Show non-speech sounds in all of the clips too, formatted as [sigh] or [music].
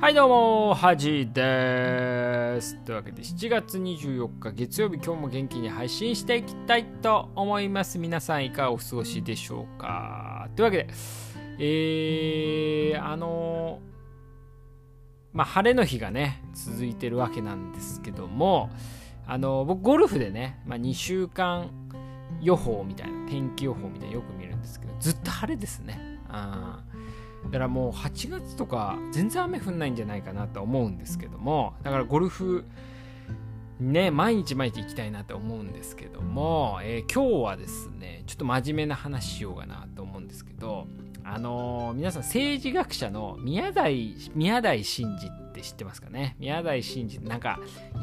はいどうも、はじです。というわけで7月24日月曜日今日も元気に配信していきたいと思います。皆さんいかがお過ごしでしょうかというわけで、えー、あのまあ晴れの日がね、続いてるわけなんですけども、あの僕ゴルフでね、まあ、2週間予報みたいな、天気予報みたいなよく見るんですけど、ずっと晴れですね。あだからもう8月とか全然雨降んないんじゃないかなと思うんですけどもだからゴルフね毎日毎日行きたいなと思うんですけども、えー、今日はですねちょっと真面目な話しようかなと思うんですけどあのー、皆さん政治学者の宮台宮台真司って知ってますかね？宮台真司なんか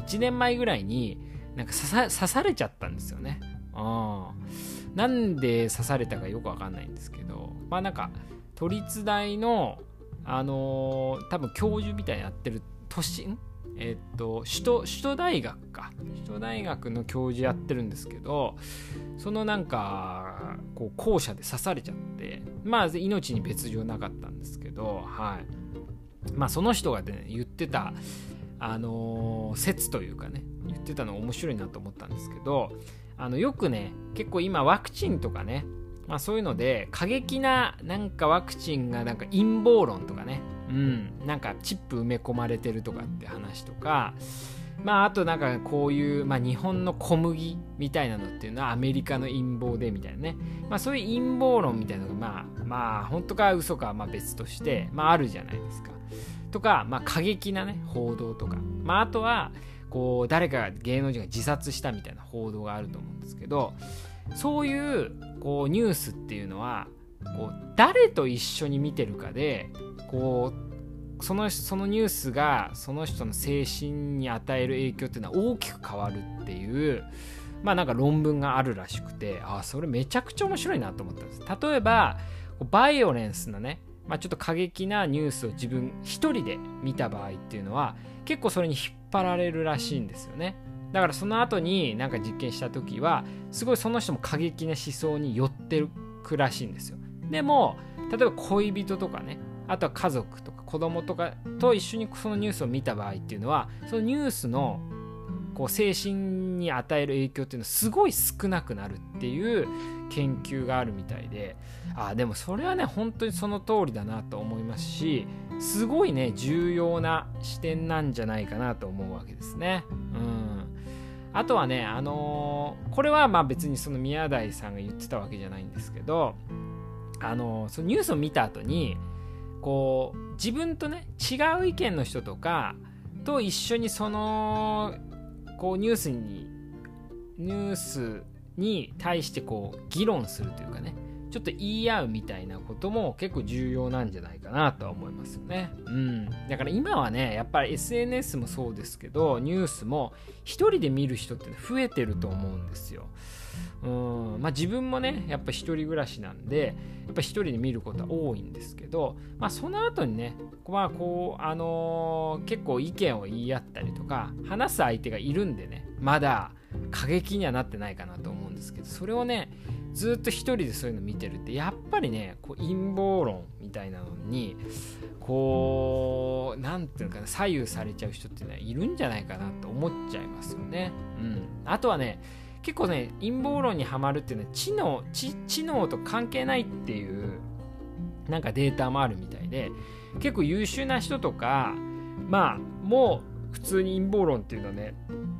1年前ぐらいになんか刺されちゃったんですよね。うん。なんで刺されたかよくわかんないんですけどまあなんか都立大の、あのー、多分教授みたいにやってる都心？えっと首都首都大学か。首都大学の教授やってるんですけどそのなんかこう校舎で刺されちゃってまあ命に別状なかったんですけどはい。まあその人がね言ってたあのー、説というかね言ってたの面白いなと思ったんですけどあのよくね結構今ワクチンとかねまあそういうので過激ななんかワクチンがなんか陰謀論とかね。うん。なんかチップ埋め込まれてるとかって話とか。まああとなんかこういう、まあ、日本の小麦みたいなのっていうのはアメリカの陰謀でみたいなね。まあそういう陰謀論みたいなのがまあまあ本当か嘘かはまあ別としてまああるじゃないですか。とかまあ過激なね報道とか。まああとはこう誰か芸能人が自殺したみたいな報道があると思うんですけどそういうこうニュースっていうのはこう誰と一緒に見てるかでこうそのそのニュースがその人の精神に与える影響っていうのは大きく変わるっていうまあなんか論文があるらしくてあそれめちゃくちゃ面白いなと思ったんです。例えばバイオレンスなね、まあ、ちょっと過激なニュースを自分一人で見た場合っていうのは結構それに引っ張られるらしいんですよね。だからその後になんか実験した時はすごいその人も過激な思想に寄ってくらしいんですよでも例えば恋人とかねあとは家族とか子供とかと一緒にそのニュースを見た場合っていうのはそのニュースのこう精神に与える影響っていうのはすごい少なくなるっていう研究があるみたいであでもそれはね本当にその通りだなと思いますしすごいね重要な視点なんじゃないかなと思うわけですね。うんあとはね、あのー、これはまあ別にその宮台さんが言ってたわけじゃないんですけど、あのー、そのニュースを見た後にこう自分とね違う意見の人とかと一緒にそのこうニュースにニュースに対してこう議論するというかねちょっと言い合うみたいなことも結構重要なんじゃないかなとは思いますよね。うん。だから今はね、やっぱり SNS もそうですけど、ニュースも一人で見る人って増えてると思うんですよ。うんまあ、自分もねやっぱ一人暮らしなんでやっぱ一人で見ることは多いんですけど、まあ、その後にね、まあこうあのー、結構意見を言い合ったりとか話す相手がいるんでねまだ過激にはなってないかなと思うんですけどそれをねずっと一人でそういうの見てるってやっぱりねこう陰謀論みたいなのにこう何ていうのかな左右されちゃう人っていうのはいるんじゃないかなと思っちゃいますよね。うん、あとはね結構ね陰謀論にはまるっていうのは知能知知能と関係ないっていうなんかデータもあるみたいで結構優秀な人とかまあもう普通に陰謀論っていうのはね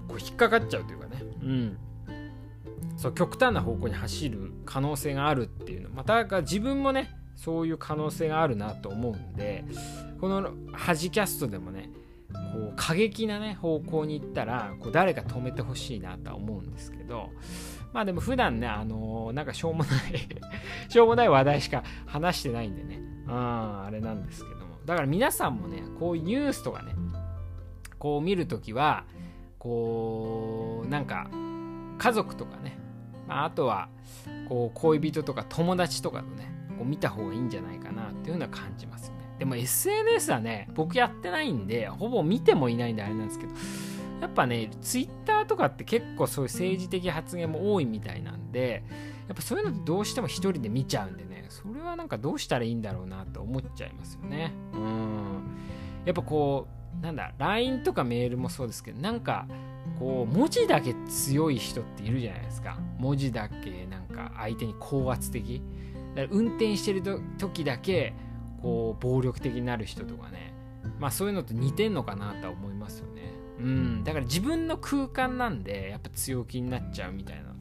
こう引っかかっちゃうというかね。うん。そう極端な方向に走る可能性があるっていうの。また自分もねそういう可能性があるなと思うんでこのハジキャストでもねこう過激なね方向に行ったらこう誰か止めてほしいなとは思うんですけどまあでも普段ねあのー、なんかしょうもない [laughs] しょうもない話題しか話してないんでね。ああれなんですけども。だから皆さんもねこういうニュースとかねこう見るときはこうなんか家族とかね、まあ、あとはこう恋人とか友達とかのねこう見た方がいいんじゃないかなっていうのは感じますよね。でも SNS はね僕やってないんでほぼ見てもいないんであれなんですけどやっぱね Twitter とかって結構そういう政治的発言も多いみたいなんでやっぱそういうのってどうしても一人で見ちゃうんでねそれはなんかどうしたらいいんだろうなと思っちゃいますよね。うん。やっぱこうなんだ LINE とかメールもそうですけどなんかこう文字だけ強い人っているじゃないですか。文字だけなんか相手に高圧的。だから運転してる時だけこう暴力的になる人とかね。まあそういうのと似てんのかなとは思いますよね。うん。だから自分の空間なんでやっぱ強気になっちゃうみたいな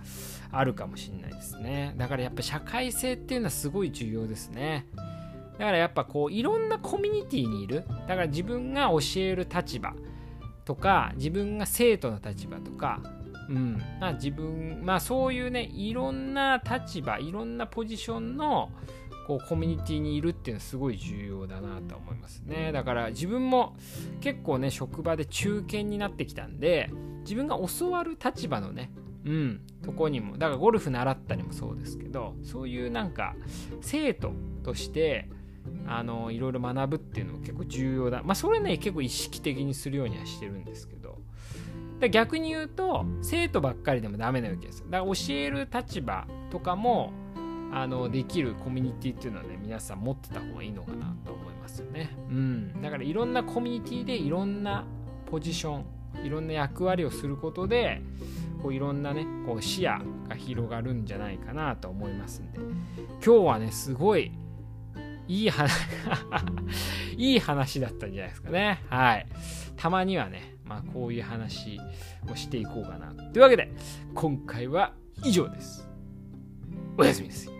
あるかもしれないですね。だからやっぱ社会性っていうのはすごい重要ですね。だからやっぱこういろんなコミュニティにいる。だから自分が教える立場。とか自分が生徒の立場とかうん。まあ、自分まあそういうねいろんな立場いろんなポジションのこうコミュニティにいるっていうのはすごい重要だなと思いますね。だから自分も結構ね職場で中堅になってきたんで自分が教わる立場のねうん、とこにもだからゴルフ習ったりもそうですけどそういうなんか生徒としてあのいろいろ学ぶっていうのも結構重要だ。まあそれね結構意識的にするようにはしてるんですけど。逆に言うと生徒ばっかりでもダメなわけですだから教える立場とかもあのできるコミュニティっていうのはね皆さん持ってた方がいいのかなと思いますよね。うん。だからいろんなコミュニティでいろんなポジションいろんな役割をすることでこういろんなねこう視野が広がるんじゃないかなと思いますんで。今日はねすごいいい話 [laughs] いい話だったんじゃないですかね。はい。たまにはねまあこういう話をしていこうかな。というわけで今回は以上です。おやすみです。